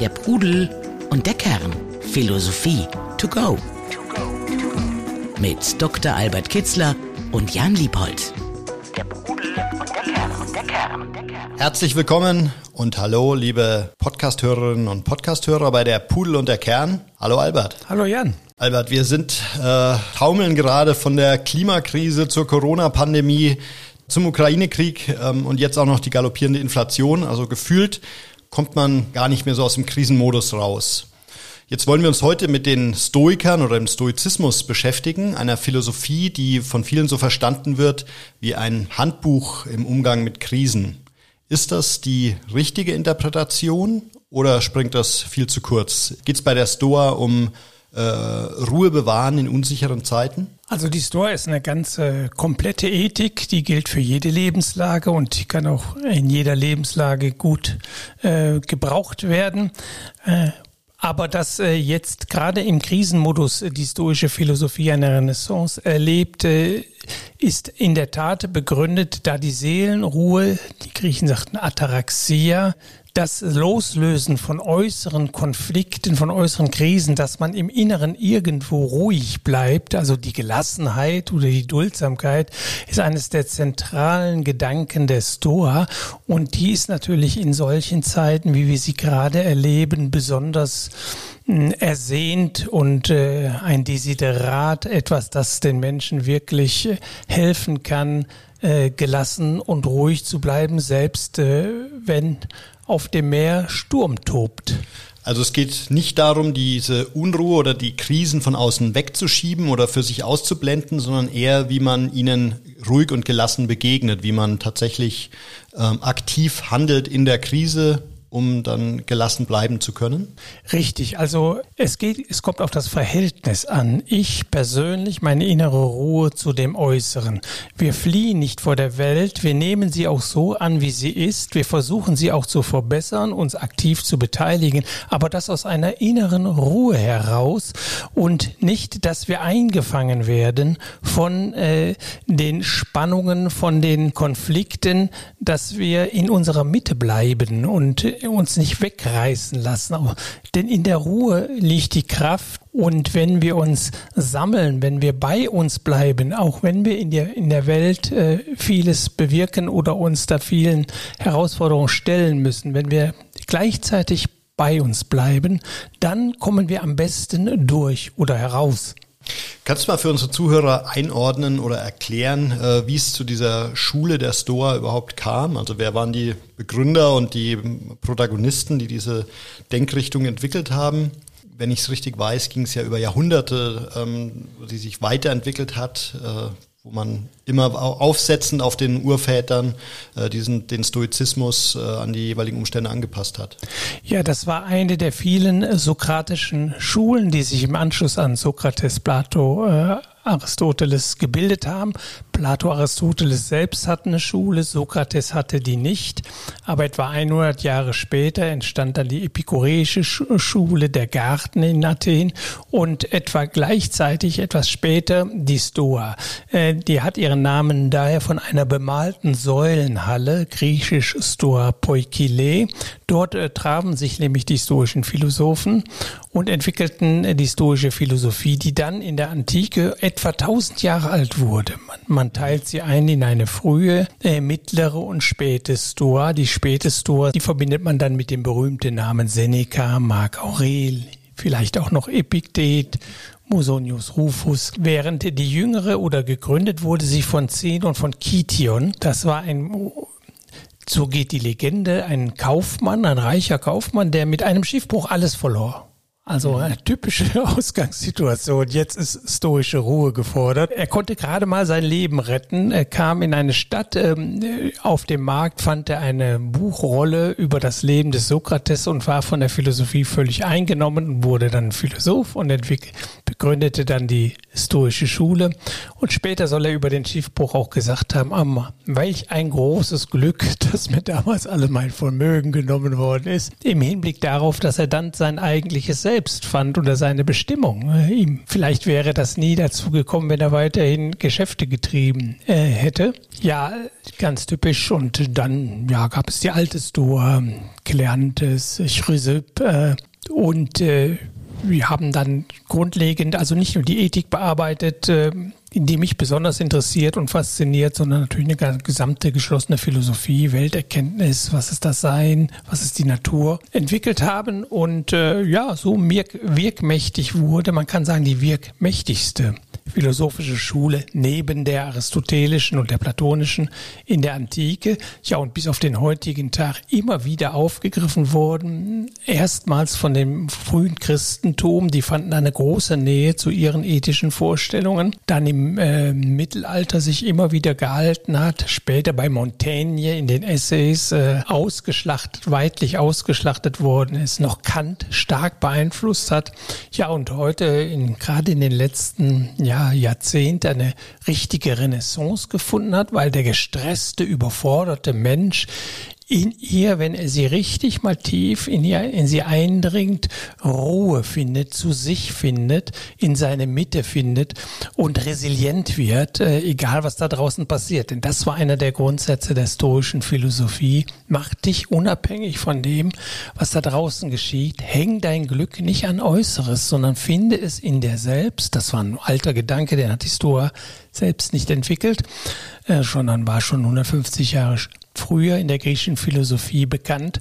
Der Pudel und der Kern. Philosophie to go. Mit Dr. Albert Kitzler und Jan Liebold. Der Pudel und der Kern. Der Kern. Herzlich willkommen und hallo, liebe Podcasthörerinnen und Podcasthörer bei der Pudel und der Kern. Hallo Albert. Hallo Jan. Albert, wir sind äh, taumeln gerade von der Klimakrise zur Corona-Pandemie zum Ukraine-Krieg ähm, und jetzt auch noch die galoppierende Inflation. Also gefühlt kommt man gar nicht mehr so aus dem Krisenmodus raus. Jetzt wollen wir uns heute mit den Stoikern oder dem Stoizismus beschäftigen, einer Philosophie, die von vielen so verstanden wird wie ein Handbuch im Umgang mit Krisen. Ist das die richtige Interpretation oder springt das viel zu kurz? Geht es bei der Stoa um äh, Ruhe bewahren in unsicheren Zeiten? Also die Stoa ist eine ganz äh, komplette Ethik, die gilt für jede Lebenslage und die kann auch in jeder Lebenslage gut äh, gebraucht werden. Äh, aber dass äh, jetzt gerade im Krisenmodus die stoische Philosophie eine Renaissance erlebt, äh, ist in der Tat begründet, da die Seelenruhe, die Griechen sagten Ataraxia, das Loslösen von äußeren Konflikten, von äußeren Krisen, dass man im Inneren irgendwo ruhig bleibt, also die Gelassenheit oder die Duldsamkeit, ist eines der zentralen Gedanken der Stoa. Und die ist natürlich in solchen Zeiten, wie wir sie gerade erleben, besonders hm, ersehnt und äh, ein Desiderat, etwas, das den Menschen wirklich äh, helfen kann, äh, gelassen und ruhig zu bleiben, selbst äh, wenn auf dem Meer Sturm tobt. Also es geht nicht darum, diese Unruhe oder die Krisen von außen wegzuschieben oder für sich auszublenden, sondern eher, wie man ihnen ruhig und gelassen begegnet, wie man tatsächlich ähm, aktiv handelt in der Krise, um dann gelassen bleiben zu können? Richtig, also es geht, es kommt auf das Verhältnis an. Ich persönlich, meine innere Ruhe zu dem Äußeren. Wir fliehen nicht vor der Welt, wir nehmen sie auch so an, wie sie ist. Wir versuchen sie auch zu verbessern, uns aktiv zu beteiligen, aber das aus einer inneren Ruhe heraus und nicht, dass wir eingefangen werden von äh, den Spannungen, von den Konflikten, dass wir in unserer Mitte bleiben und uns nicht wegreißen lassen. Denn in der Ruhe liegt die Kraft. Und wenn wir uns sammeln, wenn wir bei uns bleiben, auch wenn wir in der, in der Welt äh, vieles bewirken oder uns da vielen Herausforderungen stellen müssen, wenn wir gleichzeitig bei uns bleiben, dann kommen wir am besten durch oder heraus. Kannst du mal für unsere Zuhörer einordnen oder erklären, äh, wie es zu dieser Schule der Stoa überhaupt kam? Also wer waren die Begründer und die Protagonisten, die diese Denkrichtung entwickelt haben? Wenn ich es richtig weiß, ging es ja über Jahrhunderte, ähm, die sich weiterentwickelt hat. Äh, wo man immer aufsetzend auf den Urvätern äh, diesen, den Stoizismus äh, an die jeweiligen Umstände angepasst hat. Ja, das war eine der vielen äh, sokratischen Schulen, die sich im Anschluss an Sokrates, Plato, äh, Aristoteles gebildet haben. Plato, Aristoteles selbst hatten eine Schule, Sokrates hatte die nicht. Aber etwa 100 Jahre später entstand dann die epikureische Schule, der Garten in Athen und etwa gleichzeitig, etwas später, die Stoa. Äh, die hat ihren Namen daher von einer bemalten Säulenhalle, griechisch Stoa Poikile. Dort äh, trafen sich nämlich die stoischen Philosophen und entwickelten äh, die stoische Philosophie, die dann in der Antike etwa 1000 Jahre alt wurde. Man, man teilt sie ein in eine frühe, äh, mittlere und späte Stoa. Die späte Stoa, die verbindet man dann mit dem berühmten Namen Seneca, Marc Aurel, vielleicht auch noch Epiktet Musonius Rufus, während die jüngere oder gegründet wurde sie von Zenon von Kition. Das war ein so geht die Legende, ein Kaufmann, ein reicher Kaufmann, der mit einem Schiffbruch alles verlor. Also eine typische Ausgangssituation. Jetzt ist stoische Ruhe gefordert. Er konnte gerade mal sein Leben retten. Er kam in eine Stadt. Ähm, auf dem Markt fand er eine Buchrolle über das Leben des Sokrates und war von der Philosophie völlig eingenommen und wurde dann Philosoph und entwickelt gründete dann die stoische Schule und später soll er über den Schiffbruch auch gesagt haben, Amma, welch ein großes Glück, dass mir damals alle mein Vermögen genommen worden ist, im Hinblick darauf, dass er dann sein eigentliches Selbst fand oder seine Bestimmung. Ihm vielleicht wäre das nie dazu gekommen, wenn er weiterhin Geschäfte getrieben äh, hätte. Ja, ganz typisch. Und dann ja, gab es die alte Stoa, Kleantes, Chrysipp äh, und äh, wir haben dann grundlegend, also nicht nur die Ethik bearbeitet, äh, die mich besonders interessiert und fasziniert, sondern natürlich eine gesamte geschlossene Philosophie, Welterkenntnis, was ist das Sein, was ist die Natur, entwickelt haben. Und äh, ja, so wirk wirkmächtig wurde, man kann sagen, die wirkmächtigste philosophische Schule neben der aristotelischen und der platonischen in der Antike, ja und bis auf den heutigen Tag immer wieder aufgegriffen wurden. Erstmals von dem frühen Christentum, die fanden eine große Nähe zu ihren ethischen Vorstellungen, dann im äh, Mittelalter sich immer wieder gehalten hat, später bei Montaigne in den Essays äh, ausgeschlachtet, weitlich ausgeschlachtet worden ist, noch Kant stark beeinflusst hat. Ja und heute in, gerade in den letzten Jahren ja, Jahrzehnte eine richtige Renaissance gefunden hat, weil der gestresste, überforderte Mensch in ihr, wenn er sie richtig mal tief in, ihr, in sie eindringt, Ruhe findet, zu sich findet, in seine Mitte findet und resilient wird, äh, egal was da draußen passiert. Denn das war einer der Grundsätze der stoischen Philosophie. Mach dich unabhängig von dem, was da draußen geschieht. Häng dein Glück nicht an Äußeres, sondern finde es in dir selbst. Das war ein alter Gedanke, den hat die Stoa selbst nicht entwickelt, äh, sondern war schon 150 Jahre früher in der griechischen Philosophie bekannt.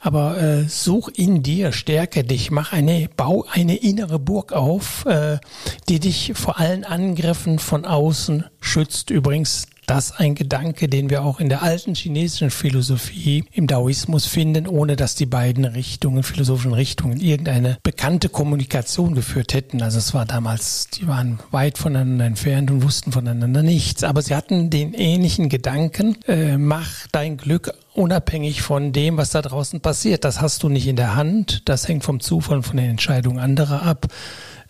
Aber äh, such in dir, stärke dich, mach eine, bau eine innere Burg auf, äh, die dich vor allen Angriffen von außen schützt. Übrigens das ein Gedanke, den wir auch in der alten chinesischen Philosophie im Daoismus finden, ohne dass die beiden Richtungen, philosophischen Richtungen, irgendeine bekannte Kommunikation geführt hätten. Also es war damals, die waren weit voneinander entfernt und wussten voneinander nichts. Aber sie hatten den ähnlichen Gedanken, äh, mach dein Glück unabhängig von dem, was da draußen passiert. Das hast du nicht in der Hand, das hängt vom Zufall, von den Entscheidungen anderer ab.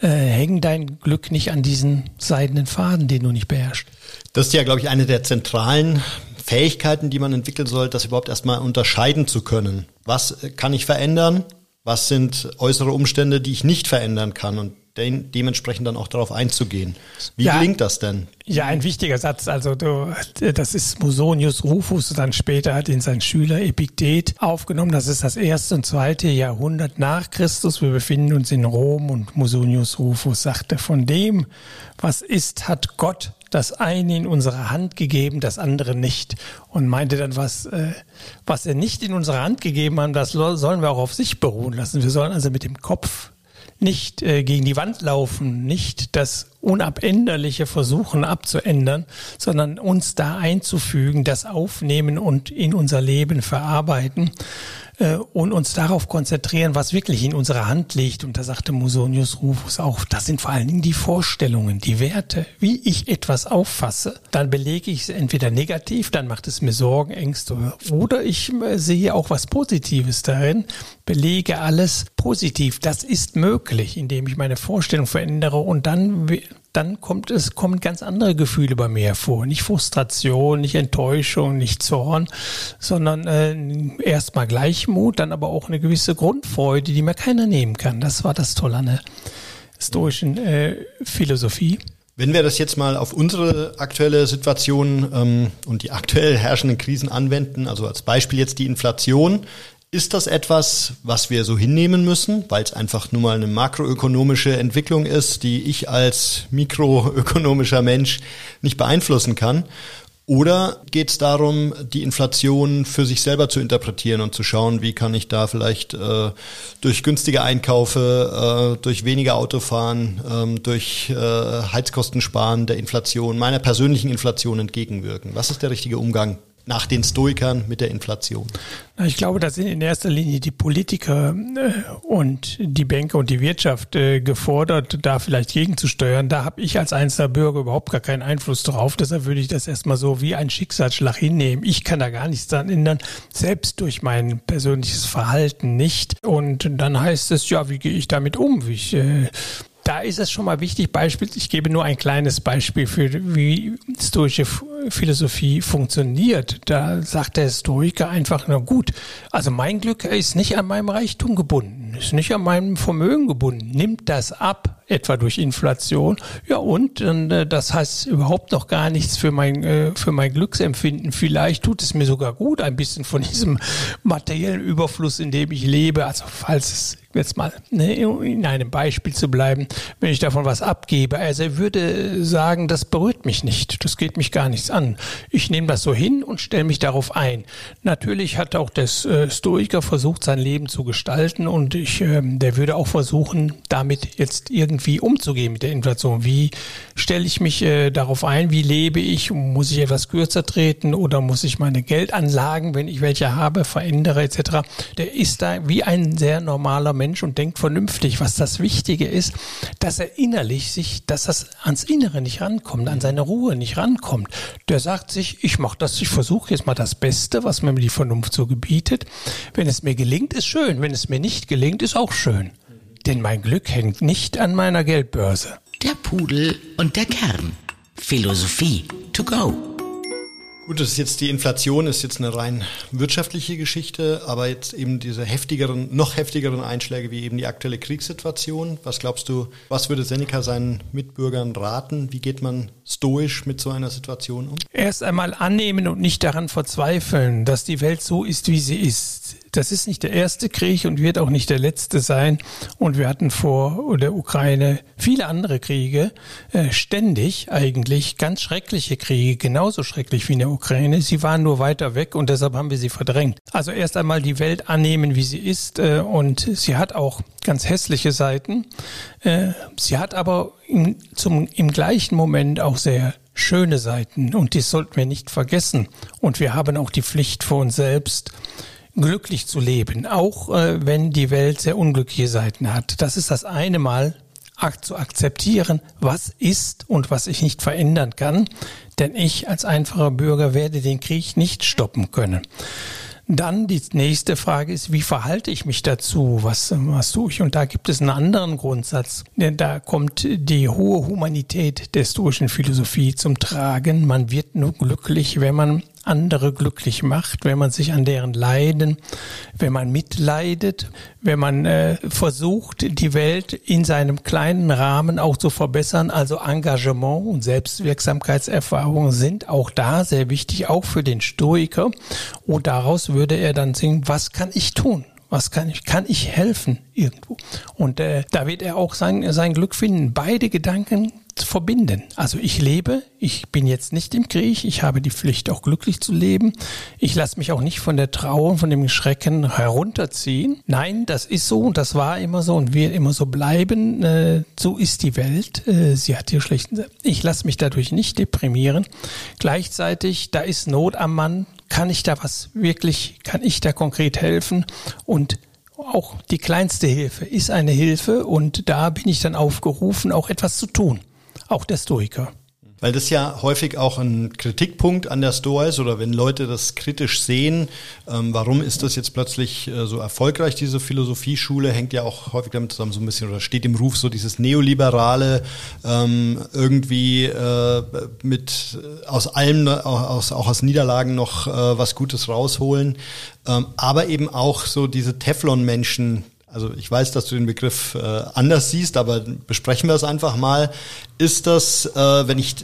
Äh, häng dein Glück nicht an diesen seidenen Faden, den du nicht beherrschst. Das ist ja, glaube ich, eine der zentralen Fähigkeiten, die man entwickeln soll, das überhaupt erstmal unterscheiden zu können. Was kann ich verändern? Was sind äußere Umstände, die ich nicht verändern kann? Und de dementsprechend dann auch darauf einzugehen. Wie ja, gelingt das denn? Ja, ein wichtiger Satz. Also du, das ist Musonius Rufus, dann später hat ihn sein Schüler Epiktet aufgenommen. Das ist das erste und zweite Jahrhundert nach Christus. Wir befinden uns in Rom und Musonius Rufus sagte, von dem, was ist, hat Gott das eine in unsere Hand gegeben, das andere nicht. Und meinte dann, was, äh, was er nicht in unsere Hand gegeben hat, das sollen wir auch auf sich beruhen lassen. Wir sollen also mit dem Kopf nicht äh, gegen die Wand laufen, nicht das Unabänderliche versuchen abzuändern, sondern uns da einzufügen, das aufnehmen und in unser Leben verarbeiten äh, und uns darauf konzentrieren, was wirklich in unserer Hand liegt. Und da sagte Musonius Rufus auch, das sind vor allen Dingen die Vorstellungen, die Werte, wie ich etwas auffasse. Dann belege ich es entweder negativ, dann macht es mir Sorgen, Ängste, oder ich äh, sehe auch was Positives darin, belege alles positiv. Das ist möglich, indem ich meine Vorstellung verändere und dann dann kommt es, kommen ganz andere Gefühle bei mir hervor. Nicht Frustration, nicht Enttäuschung, nicht Zorn, sondern äh, erstmal Gleichmut, dann aber auch eine gewisse Grundfreude, die mir keiner nehmen kann. Das war das Tolle an der stoischen äh, Philosophie. Wenn wir das jetzt mal auf unsere aktuelle Situation ähm, und die aktuell herrschenden Krisen anwenden, also als Beispiel jetzt die Inflation, ist das etwas, was wir so hinnehmen müssen, weil es einfach nur mal eine makroökonomische Entwicklung ist, die ich als mikroökonomischer Mensch nicht beeinflussen kann? Oder geht es darum, die Inflation für sich selber zu interpretieren und zu schauen, wie kann ich da vielleicht äh, durch günstige Einkaufe, äh, durch weniger Autofahren, ähm, durch äh, Heizkosten sparen der Inflation, meiner persönlichen Inflation entgegenwirken? Was ist der richtige Umgang nach den Stoikern mit der Inflation? Ich glaube, da sind in erster Linie die Politiker äh, und die Banker und die Wirtschaft äh, gefordert, da vielleicht gegenzusteuern. Da habe ich als einzelner Bürger überhaupt gar keinen Einfluss drauf. Deshalb würde ich das erstmal so wie ein Schicksalsschlag hinnehmen. Ich kann da gar nichts daran ändern, selbst durch mein persönliches Verhalten nicht. Und dann heißt es, ja, wie gehe ich damit um? Wie ich, äh, da ist es schon mal wichtig, Beispiel, ich gebe nur ein kleines Beispiel für, wie stoische Philosophie funktioniert. Da sagt der Stoiker einfach, na gut, also mein Glück ist nicht an meinem Reichtum gebunden, ist nicht an meinem Vermögen gebunden. Nimmt das ab, etwa durch Inflation. Ja, und äh, das heißt überhaupt noch gar nichts für mein, äh, für mein Glücksempfinden. Vielleicht tut es mir sogar gut, ein bisschen von diesem materiellen Überfluss, in dem ich lebe. Also falls es jetzt mal ne, in einem Beispiel zu bleiben, wenn ich davon was abgebe. Also er würde sagen, das berührt mich nicht, das geht mich gar nichts an. Ich nehme das so hin und stelle mich darauf ein. Natürlich hat auch der äh, Stoiker versucht, sein Leben zu gestalten und ich, äh, der würde auch versuchen, damit jetzt irgendwie umzugehen mit der Inflation. Wie stelle ich mich äh, darauf ein? Wie lebe ich? Muss ich etwas kürzer treten oder muss ich meine Geldanlagen, wenn ich welche habe, verändere etc. Der ist da wie ein sehr normaler Mensch und denkt vernünftig. Was das Wichtige ist, dass er innerlich sich, dass das ans Innere nicht rankommt, an seine Ruhe nicht rankommt. Der sagt sich, ich mache das, ich versuche jetzt mal das Beste, was mir die Vernunft so gebietet. Wenn es mir gelingt, ist schön. Wenn es mir nicht gelingt, ist auch schön. Denn mein Glück hängt nicht an meiner Geldbörse. Der Pudel und der Kern. Philosophie to go. Gut, das ist jetzt die Inflation, ist jetzt eine rein wirtschaftliche Geschichte, aber jetzt eben diese heftigeren, noch heftigeren Einschläge wie eben die aktuelle Kriegssituation. Was glaubst du, was würde Seneca seinen Mitbürgern raten? Wie geht man stoisch mit so einer Situation um? Erst einmal annehmen und nicht daran verzweifeln, dass die Welt so ist, wie sie ist. Das ist nicht der erste Krieg und wird auch nicht der letzte sein. Und wir hatten vor der Ukraine viele andere Kriege, äh, ständig eigentlich ganz schreckliche Kriege, genauso schrecklich wie in der Ukraine. Sie waren nur weiter weg und deshalb haben wir sie verdrängt. Also erst einmal die Welt annehmen, wie sie ist. Äh, und sie hat auch ganz hässliche Seiten. Äh, sie hat aber im, zum, im gleichen Moment auch sehr schöne Seiten und die sollten wir nicht vergessen. Und wir haben auch die Pflicht vor uns selbst, glücklich zu leben, auch äh, wenn die Welt sehr unglückliche Seiten hat. Das ist das eine Mal zu akzeptieren, was ist und was ich nicht verändern kann, denn ich als einfacher Bürger werde den Krieg nicht stoppen können. Dann die nächste Frage ist, wie verhalte ich mich dazu? Was, was tue ich? Und da gibt es einen anderen Grundsatz. Denn da kommt die hohe Humanität der stoischen Philosophie zum Tragen. Man wird nur glücklich, wenn man andere glücklich macht, wenn man sich an deren Leiden, wenn man mitleidet, wenn man äh, versucht, die Welt in seinem kleinen Rahmen auch zu verbessern. Also Engagement und Selbstwirksamkeitserfahrungen sind auch da sehr wichtig, auch für den Stoiker. Und daraus würde er dann singen, was kann ich tun? Was kann ich, kann ich helfen irgendwo? Und äh, da wird er auch sein, sein Glück finden. Beide Gedanken verbinden. Also ich lebe, ich bin jetzt nicht im Krieg, ich habe die Pflicht auch glücklich zu leben. Ich lasse mich auch nicht von der Trauer, von dem Schrecken herunterziehen. Nein, das ist so und das war immer so und wird immer so bleiben. Äh, so ist die Welt. Äh, sie hat hier schlechten. Ich lasse mich dadurch nicht deprimieren. Gleichzeitig, da ist Not am Mann, kann ich da was wirklich, kann ich da konkret helfen und auch die kleinste Hilfe ist eine Hilfe und da bin ich dann aufgerufen, auch etwas zu tun. Auch der Stoiker. Weil das ja häufig auch ein Kritikpunkt an der Stoa ist oder wenn Leute das kritisch sehen, ähm, warum ist das jetzt plötzlich äh, so erfolgreich, diese Philosophieschule, hängt ja auch häufig damit zusammen so ein bisschen oder steht im Ruf so dieses Neoliberale, ähm, irgendwie äh, mit äh, aus allem, aus, auch aus Niederlagen noch äh, was Gutes rausholen, ähm, aber eben auch so diese Teflon-Menschen, also ich weiß, dass du den Begriff äh, anders siehst, aber besprechen wir es einfach mal. Ist das, äh, wenn ich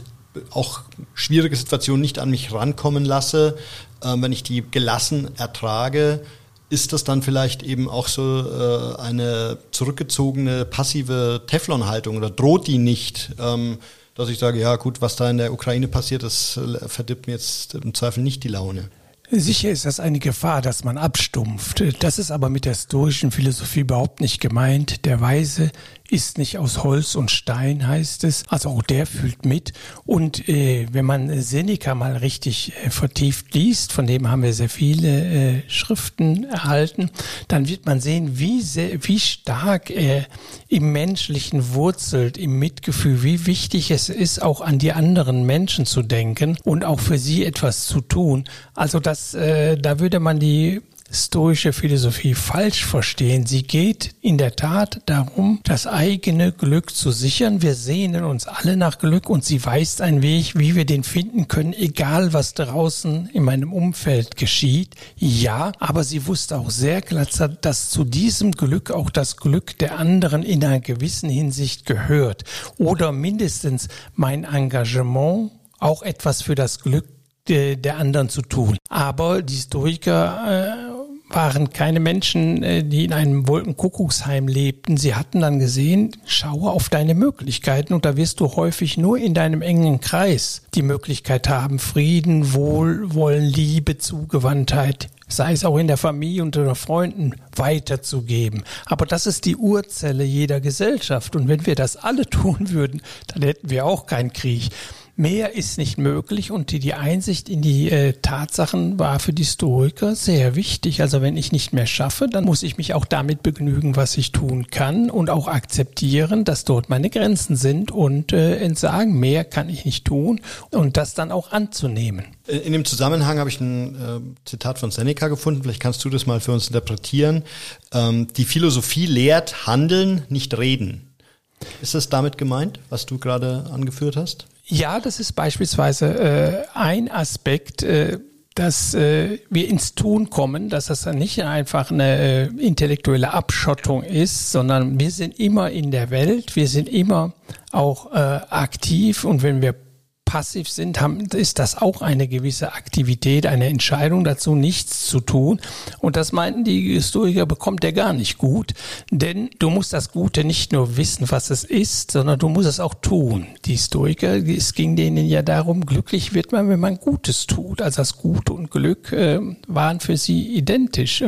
auch schwierige Situationen nicht an mich rankommen lasse, äh, wenn ich die gelassen ertrage, ist das dann vielleicht eben auch so äh, eine zurückgezogene, passive Teflon-Haltung oder droht die nicht? Ähm, dass ich sage, ja gut, was da in der Ukraine passiert, das äh, verdirbt mir jetzt im Zweifel nicht die Laune. Sicher ist das eine Gefahr, dass man abstumpft. Das ist aber mit der stoischen Philosophie überhaupt nicht gemeint. Der Weise ist nicht aus Holz und Stein, heißt es. Also auch der fühlt mit. Und äh, wenn man Seneca mal richtig äh, vertieft liest, von dem haben wir sehr viele äh, Schriften erhalten, dann wird man sehen, wie, sehr, wie stark er im Menschlichen wurzelt, im Mitgefühl, wie wichtig es ist, auch an die anderen Menschen zu denken und auch für sie etwas zu tun. Also das, äh, da würde man die stoische Philosophie falsch verstehen. Sie geht in der Tat darum, das eigene Glück zu sichern. Wir sehnen uns alle nach Glück und sie weist einen Weg, wie wir den finden können, egal was draußen in meinem Umfeld geschieht. Ja, aber sie wusste auch sehr glatt, dass zu diesem Glück auch das Glück der anderen in einer gewissen Hinsicht gehört. Oder mindestens mein Engagement auch etwas für das Glück der anderen zu tun. Aber die Stoiker äh, waren keine Menschen, äh, die in einem Wolkenkuckucksheim lebten. Sie hatten dann gesehen, schaue auf deine Möglichkeiten und da wirst du häufig nur in deinem engen Kreis die Möglichkeit haben, Frieden, Wohlwollen, Liebe, Zugewandtheit, sei es auch in der Familie und unter Freunden, weiterzugeben. Aber das ist die Urzelle jeder Gesellschaft. Und wenn wir das alle tun würden, dann hätten wir auch keinen Krieg. Mehr ist nicht möglich und die, die Einsicht in die äh, Tatsachen war für die Stoiker sehr wichtig. Also wenn ich nicht mehr schaffe, dann muss ich mich auch damit begnügen, was ich tun kann und auch akzeptieren, dass dort meine Grenzen sind und äh, entsagen, mehr kann ich nicht tun und das dann auch anzunehmen. In dem Zusammenhang habe ich ein äh, Zitat von Seneca gefunden, vielleicht kannst du das mal für uns interpretieren. Ähm, die Philosophie lehrt Handeln, nicht Reden. Ist das damit gemeint, was du gerade angeführt hast? Ja, das ist beispielsweise äh, ein Aspekt, äh, dass äh, wir ins Tun kommen, dass das nicht einfach eine äh, intellektuelle Abschottung ist, sondern wir sind immer in der Welt, wir sind immer auch äh, aktiv und wenn wir passiv sind, haben, ist das auch eine gewisse Aktivität, eine Entscheidung dazu, nichts zu tun. Und das meinten die Historiker, bekommt er gar nicht gut, denn du musst das Gute nicht nur wissen, was es ist, sondern du musst es auch tun. Die Historiker, es ging denen ja darum, glücklich wird man, wenn man Gutes tut. Also das Gute und Glück äh, waren für sie identisch.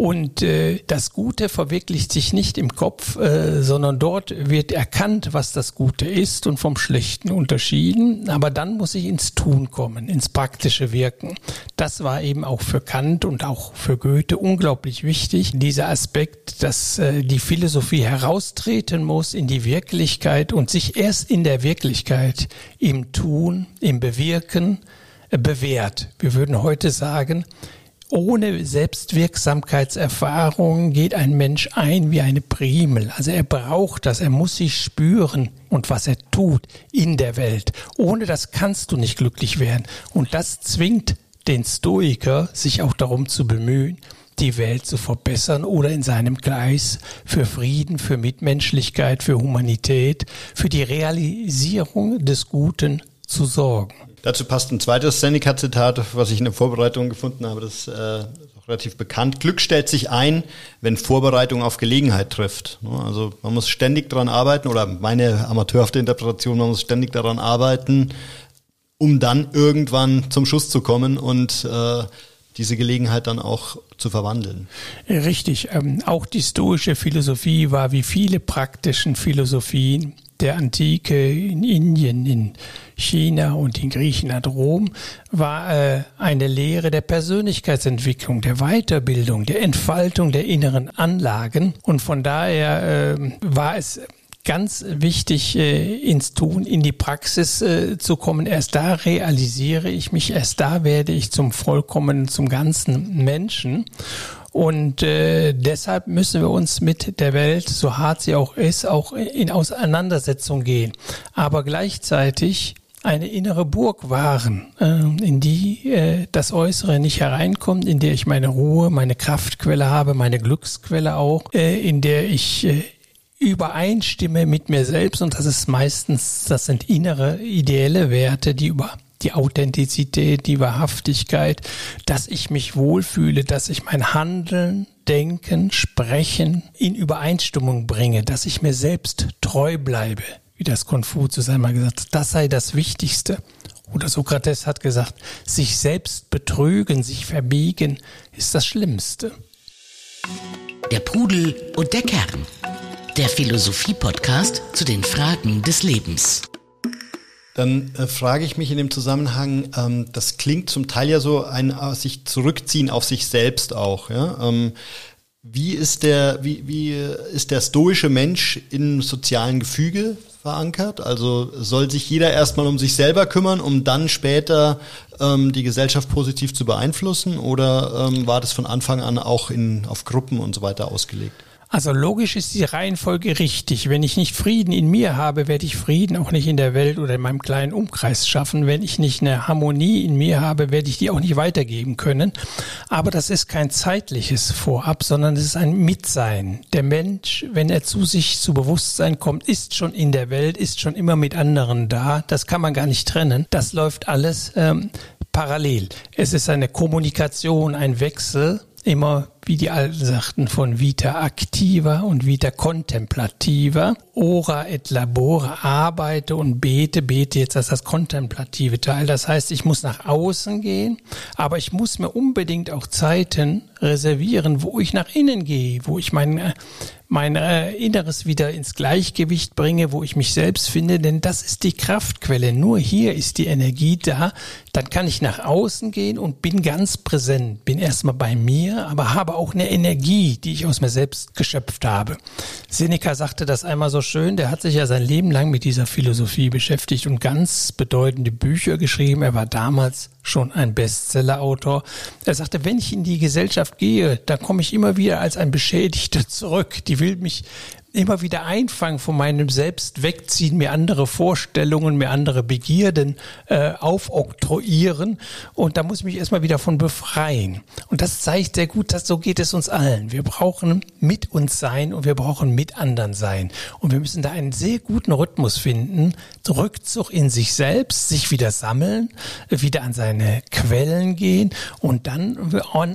Und äh, das Gute verwirklicht sich nicht im Kopf, äh, sondern dort wird erkannt, was das Gute ist und vom Schlechten unterschieden. Aber dann muss ich ins Tun kommen, ins praktische Wirken. Das war eben auch für Kant und auch für Goethe unglaublich wichtig, dieser Aspekt, dass äh, die Philosophie heraustreten muss in die Wirklichkeit und sich erst in der Wirklichkeit im Tun, im Bewirken äh, bewährt. Wir würden heute sagen, ohne Selbstwirksamkeitserfahrung geht ein Mensch ein wie eine Primel. Also er braucht das, er muss sich spüren und was er tut in der Welt. Ohne das kannst du nicht glücklich werden. Und das zwingt den Stoiker, sich auch darum zu bemühen, die Welt zu verbessern oder in seinem Gleis für Frieden, für Mitmenschlichkeit, für Humanität, für die Realisierung des Guten zu sorgen. Dazu passt ein zweites Seneca-Zitat, was ich in der Vorbereitung gefunden habe. Das äh, ist auch relativ bekannt. Glück stellt sich ein, wenn Vorbereitung auf Gelegenheit trifft. Also man muss ständig daran arbeiten, oder meine amateurhafte Interpretation, man muss ständig daran arbeiten, um dann irgendwann zum Schuss zu kommen und äh, diese Gelegenheit dann auch zu verwandeln. Richtig. Ähm, auch die stoische Philosophie war wie viele praktischen Philosophien der Antike in Indien, in China und in Griechenland, Rom, war äh, eine Lehre der Persönlichkeitsentwicklung, der Weiterbildung, der Entfaltung der inneren Anlagen. Und von daher äh, war es ganz wichtig, äh, ins Tun, in die Praxis äh, zu kommen. Erst da realisiere ich mich, erst da werde ich zum vollkommenen, zum ganzen Menschen. Und äh, deshalb müssen wir uns mit der Welt, so hart sie auch ist, auch in Auseinandersetzung gehen. Aber gleichzeitig eine innere Burg wahren, äh, in die äh, das Äußere nicht hereinkommt, in der ich meine Ruhe, meine Kraftquelle habe, meine Glücksquelle auch, äh, in der ich äh, übereinstimme mit mir selbst und das ist meistens, das sind innere ideelle Werte, die über die Authentizität, die Wahrhaftigkeit, dass ich mich wohlfühle, dass ich mein Handeln, Denken, Sprechen in Übereinstimmung bringe, dass ich mir selbst treu bleibe, wie das Konfuzius einmal gesagt hat. Das sei das Wichtigste. Oder Sokrates hat gesagt, sich selbst betrügen, sich verbiegen, ist das Schlimmste. Der Pudel und der Kern. Der Philosophie-Podcast zu den Fragen des Lebens. Dann äh, frage ich mich in dem Zusammenhang, ähm, das klingt zum Teil ja so ein äh, sich zurückziehen auf sich selbst auch. Ja? Ähm, wie ist der, wie, wie ist der stoische Mensch im sozialen Gefüge verankert? Also soll sich jeder erstmal um sich selber kümmern, um dann später ähm, die Gesellschaft positiv zu beeinflussen? Oder ähm, war das von Anfang an auch in, auf Gruppen und so weiter ausgelegt? Also logisch ist die Reihenfolge richtig. Wenn ich nicht Frieden in mir habe, werde ich Frieden auch nicht in der Welt oder in meinem kleinen Umkreis schaffen. Wenn ich nicht eine Harmonie in mir habe, werde ich die auch nicht weitergeben können. Aber das ist kein zeitliches Vorab, sondern es ist ein Mitsein. Der Mensch, wenn er zu sich zu Bewusstsein kommt, ist schon in der Welt, ist schon immer mit anderen da. Das kann man gar nicht trennen. Das läuft alles ähm, parallel. Es ist eine Kommunikation, ein Wechsel immer, wie die Alten sagten, von Vita activa und Vita contemplativa. Ora et labore, arbeite und bete, bete jetzt als das kontemplative Teil. Das heißt, ich muss nach außen gehen, aber ich muss mir unbedingt auch Zeiten reservieren, wo ich nach innen gehe, wo ich mein, mein äh, Inneres wieder ins Gleichgewicht bringe, wo ich mich selbst finde, denn das ist die Kraftquelle. Nur hier ist die Energie da. Dann kann ich nach außen gehen und bin ganz präsent, bin erstmal bei mir, aber habe auch eine Energie, die ich aus mir selbst geschöpft habe. Seneca sagte das einmal so schön, der hat sich ja sein Leben lang mit dieser Philosophie beschäftigt und ganz bedeutende Bücher geschrieben. Er war damals schon ein Bestsellerautor. Er sagte, wenn ich in die Gesellschaft gehe, da komme ich immer wieder als ein Beschädigter zurück. Die will mich immer wieder einfangen von meinem Selbst wegziehen, mir andere Vorstellungen, mir andere Begierden äh, aufoktroyieren und da muss ich mich erstmal wieder von befreien. Und das zeigt sehr gut, dass so geht es uns allen. Wir brauchen mit uns sein und wir brauchen mit anderen sein. Und wir müssen da einen sehr guten Rhythmus finden. Rückzug in sich selbst, sich wieder sammeln, wieder an seine Quellen gehen und dann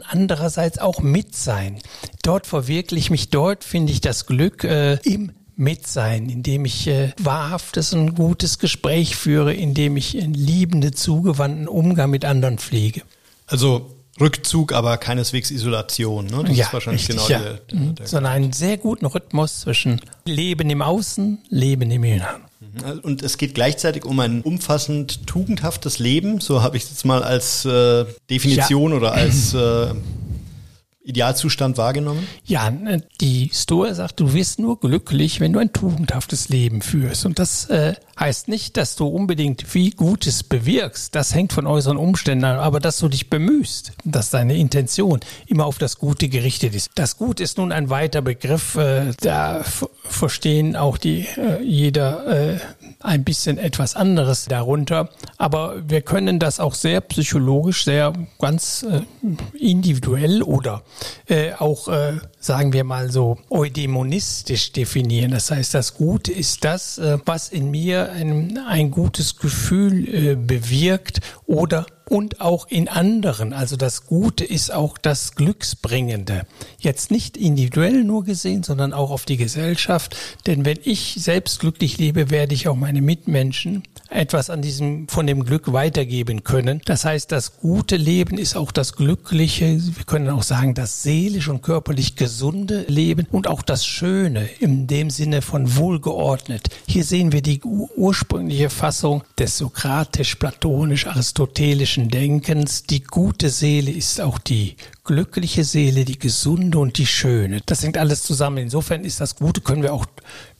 andererseits auch mit sein. Dort verwirkliche ich mich, dort finde ich das Glück, äh, im Mitsein, indem ich äh, wahrhaftes und gutes Gespräch führe, indem ich einen liebende, zugewandten Umgang mit anderen pflege. Also Rückzug, aber keineswegs Isolation. Ne? Das ja, ist wahrscheinlich richtig, genau ja. der, der, der Sondern einen sehr guten Rhythmus zwischen Leben im Außen, Leben im Inneren. Und es geht gleichzeitig um ein umfassend tugendhaftes Leben, so habe ich es jetzt mal als äh, Definition ja. oder als äh, Idealzustand wahrgenommen? Ja, die Stoa sagt, du wirst nur glücklich, wenn du ein tugendhaftes Leben führst. Und das äh, heißt nicht, dass du unbedingt viel Gutes bewirkst. Das hängt von äußeren Umständen an, aber dass du dich bemühst, dass deine Intention immer auf das Gute gerichtet ist. Das Gut ist nun ein weiter Begriff. Äh, da verstehen auch die äh, jeder äh, ein bisschen etwas anderes darunter. Aber wir können das auch sehr psychologisch, sehr ganz äh, individuell oder äh, auch, äh, sagen wir mal so, eudemonistisch definieren. Das heißt, das Gute ist das, äh, was in mir ein, ein gutes Gefühl äh, bewirkt oder und auch in anderen. Also das Gute ist auch das Glücksbringende. Jetzt nicht individuell nur gesehen, sondern auch auf die Gesellschaft. Denn wenn ich selbst glücklich lebe, werde ich auch meine Mitmenschen etwas an diesem, von dem Glück weitergeben können. Das heißt, das gute Leben ist auch das glückliche, wir können auch sagen, das seelisch und körperlich gesunde Leben und auch das Schöne in dem Sinne von wohlgeordnet. Hier sehen wir die ursprüngliche Fassung des sokratisch-platonisch-aristotelischen Denkens. Die gute Seele ist auch die glückliche Seele, die gesunde und die schöne. Das hängt alles zusammen. Insofern ist das Gute, können wir auch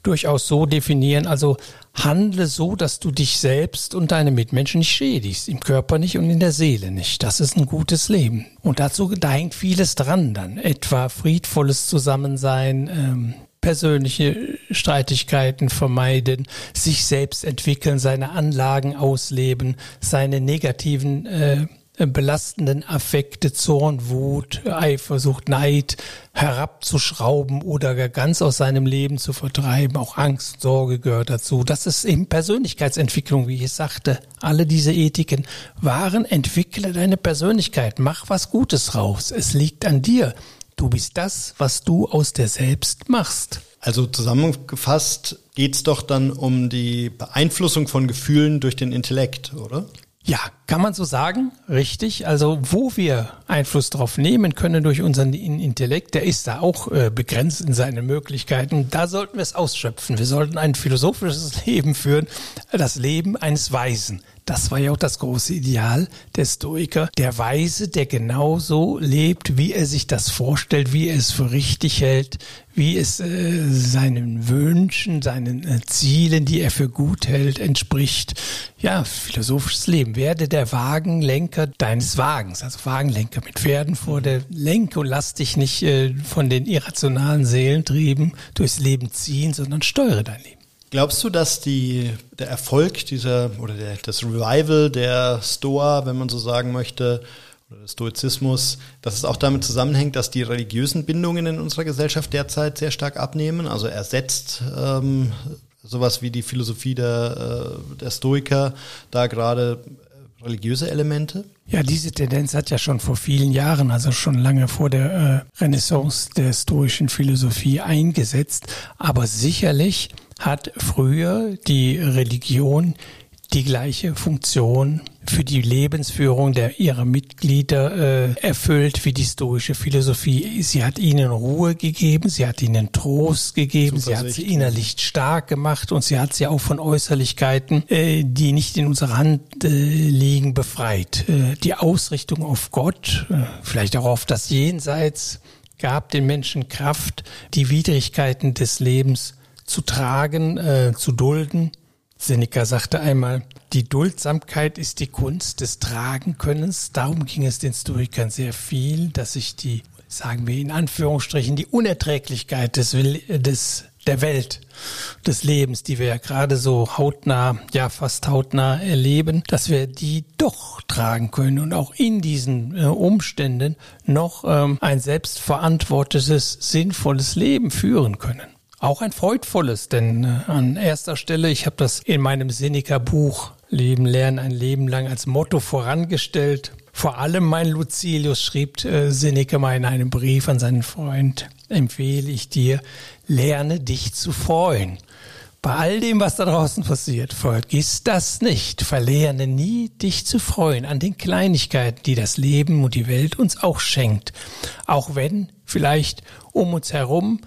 durchaus so definieren. Also handle so, dass du dich selbst und deine Mitmenschen nicht schädigst. Im Körper nicht und in der Seele nicht. Das ist ein gutes Leben. Und dazu, da hängt vieles dran dann. Etwa friedvolles Zusammensein, ähm, persönliche Streitigkeiten vermeiden, sich selbst entwickeln, seine Anlagen ausleben, seine negativen äh, belastenden Affekte, Zorn, Wut, Eifersucht, Neid herabzuschrauben oder gar ganz aus seinem Leben zu vertreiben. Auch Angst, Sorge gehört dazu. Das ist eben Persönlichkeitsentwicklung, wie ich sagte. Alle diese Ethiken waren, entwickle deine Persönlichkeit, mach was Gutes raus. Es liegt an dir. Du bist das, was du aus dir selbst machst. Also zusammengefasst geht's doch dann um die Beeinflussung von Gefühlen durch den Intellekt, oder? Ja, kann man so sagen, richtig. Also wo wir Einfluss drauf nehmen können durch unseren Intellekt, der ist da auch äh, begrenzt in seinen Möglichkeiten. Da sollten wir es ausschöpfen. Wir sollten ein philosophisches Leben führen, das Leben eines Weisen. Das war ja auch das große Ideal der Stoiker. Der Weise, der genauso lebt, wie er sich das vorstellt, wie er es für richtig hält, wie es äh, seinen Wünschen, seinen äh, Zielen, die er für gut hält, entspricht. Ja, philosophisches Leben. Werde der Wagenlenker deines Wagens, also Wagenlenker mit Pferden vor der Lenke und lass dich nicht äh, von den irrationalen Seelentrieben durchs Leben ziehen, sondern steuere dein Leben. Glaubst du, dass die, der Erfolg dieser oder der, das Revival der Stoa, wenn man so sagen möchte, oder des Stoizismus, dass es auch damit zusammenhängt, dass die religiösen Bindungen in unserer Gesellschaft derzeit sehr stark abnehmen? Also ersetzt ähm, sowas wie die Philosophie der, äh, der Stoiker da gerade religiöse Elemente? Ja, diese Tendenz hat ja schon vor vielen Jahren, also schon lange vor der äh, Renaissance der stoischen Philosophie eingesetzt. Aber sicherlich hat früher die Religion die gleiche Funktion für die Lebensführung der ihrer Mitglieder äh, erfüllt wie die stoische Philosophie. Sie hat ihnen Ruhe gegeben, sie hat ihnen Trost gegeben, sie hat sie innerlich stark gemacht und sie hat sie auch von Äußerlichkeiten, äh, die nicht in unserer Hand äh, liegen, befreit. Äh, die Ausrichtung auf Gott, äh, vielleicht auch auf das Jenseits, gab den Menschen Kraft, die Widrigkeiten des Lebens zu tragen, äh, zu dulden. Seneca sagte einmal, die Duldsamkeit ist die Kunst des Tragenkönnens. Darum ging es den Stoikern sehr viel, dass sich die, sagen wir in Anführungsstrichen, die Unerträglichkeit des, des der Welt, des Lebens, die wir ja gerade so hautnah, ja fast hautnah erleben, dass wir die doch tragen können und auch in diesen äh, Umständen noch ähm, ein selbstverantwortetes, sinnvolles Leben führen können. Auch ein freudvolles, denn äh, an erster Stelle, ich habe das in meinem Seneca-Buch Leben, Lernen, ein Leben lang als Motto vorangestellt. Vor allem mein Lucilius schrieb äh, Seneca mal in einem Brief an seinen Freund, empfehle ich dir, lerne dich zu freuen. Bei all dem, was da draußen passiert, vergiss das nicht. Verlerne nie, dich zu freuen an den Kleinigkeiten, die das Leben und die Welt uns auch schenkt. Auch wenn vielleicht um uns herum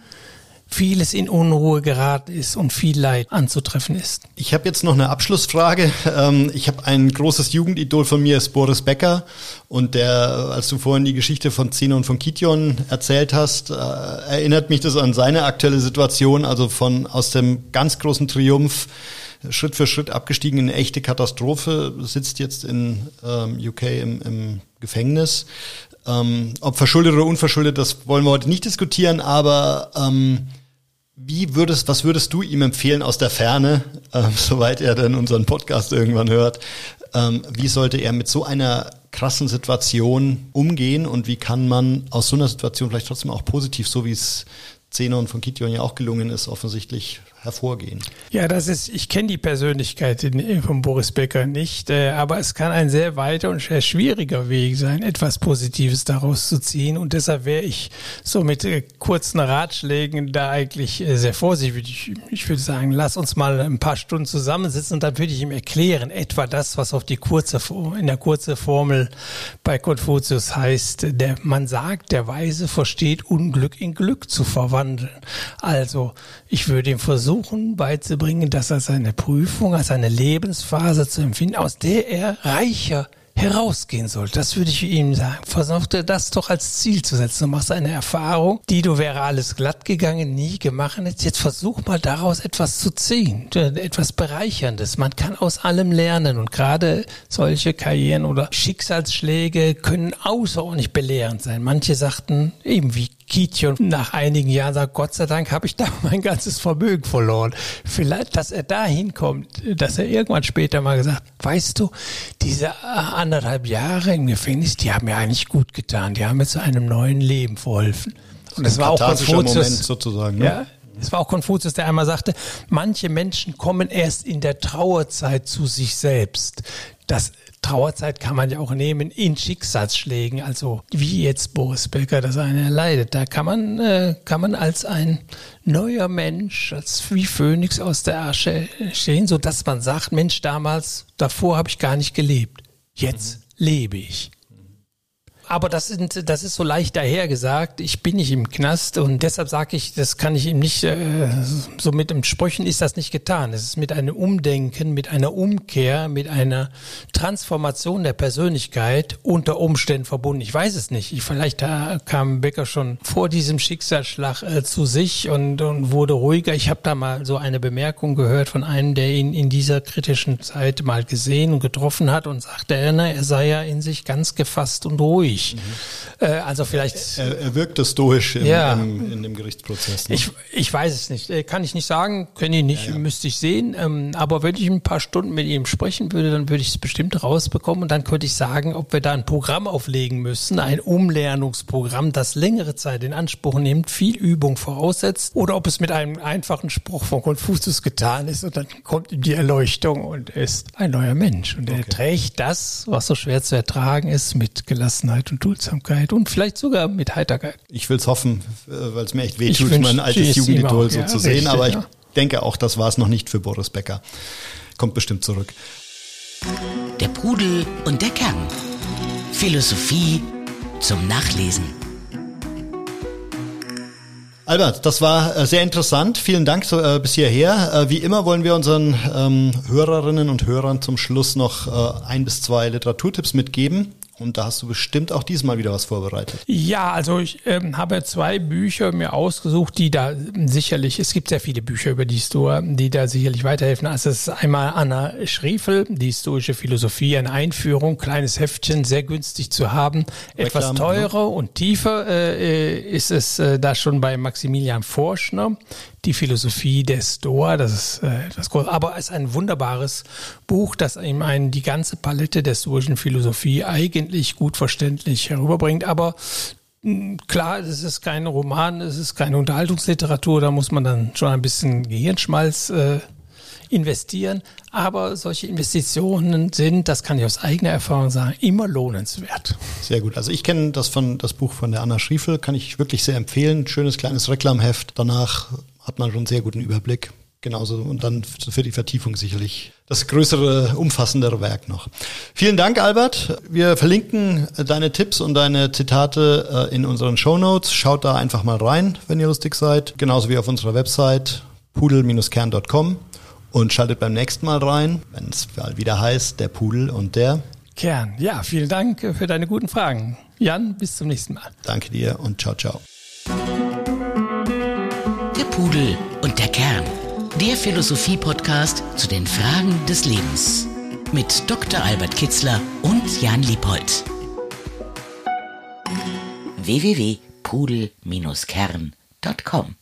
vieles in Unruhe geraten ist und viel Leid anzutreffen ist. Ich habe jetzt noch eine Abschlussfrage. Ähm, ich habe ein großes Jugendidol von mir, ist Boris Becker. Und der, als du vorhin die Geschichte von Zenon von Kition erzählt hast, äh, erinnert mich das an seine aktuelle Situation, also von aus dem ganz großen Triumph Schritt für Schritt abgestiegen in eine echte Katastrophe, sitzt jetzt in ähm, UK im, im Gefängnis. Ähm, ob verschuldet oder unverschuldet, das wollen wir heute nicht diskutieren, aber ähm, wie würdest, was würdest du ihm empfehlen aus der Ferne, ähm, soweit er dann unseren Podcast irgendwann hört? Ähm, wie sollte er mit so einer krassen Situation umgehen und wie kann man aus so einer Situation vielleicht trotzdem auch positiv, so wie es Zenon von Kition ja auch gelungen ist, offensichtlich hervorgehen. Ja, das ist, ich kenne die Persönlichkeit von Boris Becker nicht, äh, aber es kann ein sehr weiter und sehr schwieriger Weg sein, etwas Positives daraus zu ziehen. Und deshalb wäre ich so mit äh, kurzen Ratschlägen da eigentlich äh, sehr vorsichtig. Ich würde sagen, lass uns mal ein paar Stunden zusammensitzen und dann würde ich ihm erklären, etwa das, was auf die kurze, in der kurze Formel bei Konfuzius heißt, der, man sagt, der Weise versteht Unglück in Glück zu verwandeln. Also, ich würde ihm versuchen, beizubringen, das als eine Prüfung, als eine Lebensphase zu empfinden, aus der er reicher herausgehen soll. Das würde ich ihm sagen. Versuch dir das doch als Ziel zu setzen. Du machst eine Erfahrung, die du wäre alles glatt gegangen, nie gemacht hättest. Jetzt versuch mal daraus etwas zu ziehen. Etwas Bereicherndes. Man kann aus allem lernen und gerade solche Karrieren oder Schicksalsschläge können außerordentlich belehrend sein. Manche sagten eben wie Kietje und nach einigen Jahren sagt, Gott sei Dank habe ich da mein ganzes Vermögen verloren. Vielleicht, dass er da hinkommt, dass er irgendwann später mal gesagt, weißt du, diese anderthalb Jahre im Gefängnis, die haben mir eigentlich gut getan. Die haben mir zu einem neuen Leben verholfen. Und das war auch Konfuzius, Moment sozusagen. Ne? Ja, es war auch Konfuzius, der einmal sagte, manche Menschen kommen erst in der Trauerzeit zu sich selbst. Das Trauerzeit kann man ja auch nehmen in Schicksalsschlägen, also wie jetzt Boris Becker das eine erleidet. Da kann man, äh, kann man als ein neuer Mensch, als wie Phönix aus der Asche stehen, so dass man sagt, Mensch, damals, davor habe ich gar nicht gelebt. Jetzt mhm. lebe ich. Aber das, sind, das ist so leicht dahergesagt. Ich bin nicht im Knast und deshalb sage ich, das kann ich ihm nicht, äh, so mit dem Sprüchen ist das nicht getan. Es ist mit einem Umdenken, mit einer Umkehr, mit einer Transformation der Persönlichkeit unter Umständen verbunden. Ich weiß es nicht. Ich, vielleicht da kam Becker schon vor diesem Schicksalsschlag äh, zu sich und, und wurde ruhiger. Ich habe da mal so eine Bemerkung gehört von einem, der ihn in dieser kritischen Zeit mal gesehen und getroffen hat und sagte, er sei ja in sich ganz gefasst und ruhig. Mhm. Äh, also vielleicht. Er, er wirkte stoisch im, ja, im, in dem Gerichtsprozess. Ne? Ich, ich weiß es nicht. Äh, kann ich nicht sagen, kenne ich nicht, ja, ja. müsste ich sehen. Ähm, aber wenn ich ein paar Stunden mit ihm sprechen würde, dann würde ich es bestimmt rausbekommen und dann könnte ich sagen, ob wir da ein Programm auflegen müssen, ein Umlernungsprogramm, das längere Zeit in Anspruch nimmt, viel Übung voraussetzt, oder ob es mit einem einfachen Spruch von Konfuzius getan ist und dann kommt ihm die Erleuchtung und er ist ein neuer Mensch und er trägt das, was so schwer zu ertragen ist, mit Gelassenheit und Dulsamkeit und vielleicht sogar mit Heiterkeit. Ich will es hoffen, äh, weil es mir echt wehtut, mein altes Jugendidol so ja, zu sehen, richtig, aber ich ja. denke auch, das war es noch nicht für Boris Becker. Kommt bestimmt zurück. Der Pudel und der Kern. Philosophie zum Nachlesen. Albert, das war äh, sehr interessant. Vielen Dank äh, bis hierher. Äh, wie immer wollen wir unseren ähm, Hörerinnen und Hörern zum Schluss noch äh, ein bis zwei Literaturtipps mitgeben. Und da hast du bestimmt auch diesmal wieder was vorbereitet. Ja, also ich ähm, habe zwei Bücher mir ausgesucht, die da sicherlich, es gibt sehr viele Bücher über die Historie, die da sicherlich weiterhelfen. Also es ist einmal Anna Schriefel, die historische Philosophie, eine Einführung, kleines Heftchen, sehr günstig zu haben. Etwas Reklam, teurer ne? und tiefer äh, ist es äh, da schon bei Maximilian Forschner die Philosophie der Stoa. Das ist äh, etwas groß, aber es ist ein wunderbares Buch, das ihm einen die ganze Palette der stoischen Philosophie eigentlich gut verständlich herüberbringt. Aber hm, Klar, es ist kein Roman, es ist keine Unterhaltungsliteratur, da muss man dann schon ein bisschen Gehirnschmalz äh, investieren. Aber solche Investitionen sind, das kann ich aus eigener Erfahrung sagen, immer lohnenswert. Sehr gut. Also ich kenne das von das Buch von der Anna Schriefel, kann ich wirklich sehr empfehlen. Schönes kleines Reklamheft. Danach hat man schon einen sehr guten Überblick. Genauso und dann für die Vertiefung sicherlich das größere, umfassendere Werk noch. Vielen Dank, Albert. Wir verlinken deine Tipps und deine Zitate äh, in unseren Show Notes. Schaut da einfach mal rein, wenn ihr lustig seid. Genauso wie auf unserer Website pudel-kern.com und schaltet beim nächsten Mal rein, wenn es wieder heißt, der Pudel und der Kern. Ja, vielen Dank für deine guten Fragen. Jan, bis zum nächsten Mal. Danke dir und ciao, ciao. Pudel und der Kern. Der Philosophie-Podcast zu den Fragen des Lebens. Mit Dr. Albert Kitzler und Jan Liebold. www.pudel-kern.com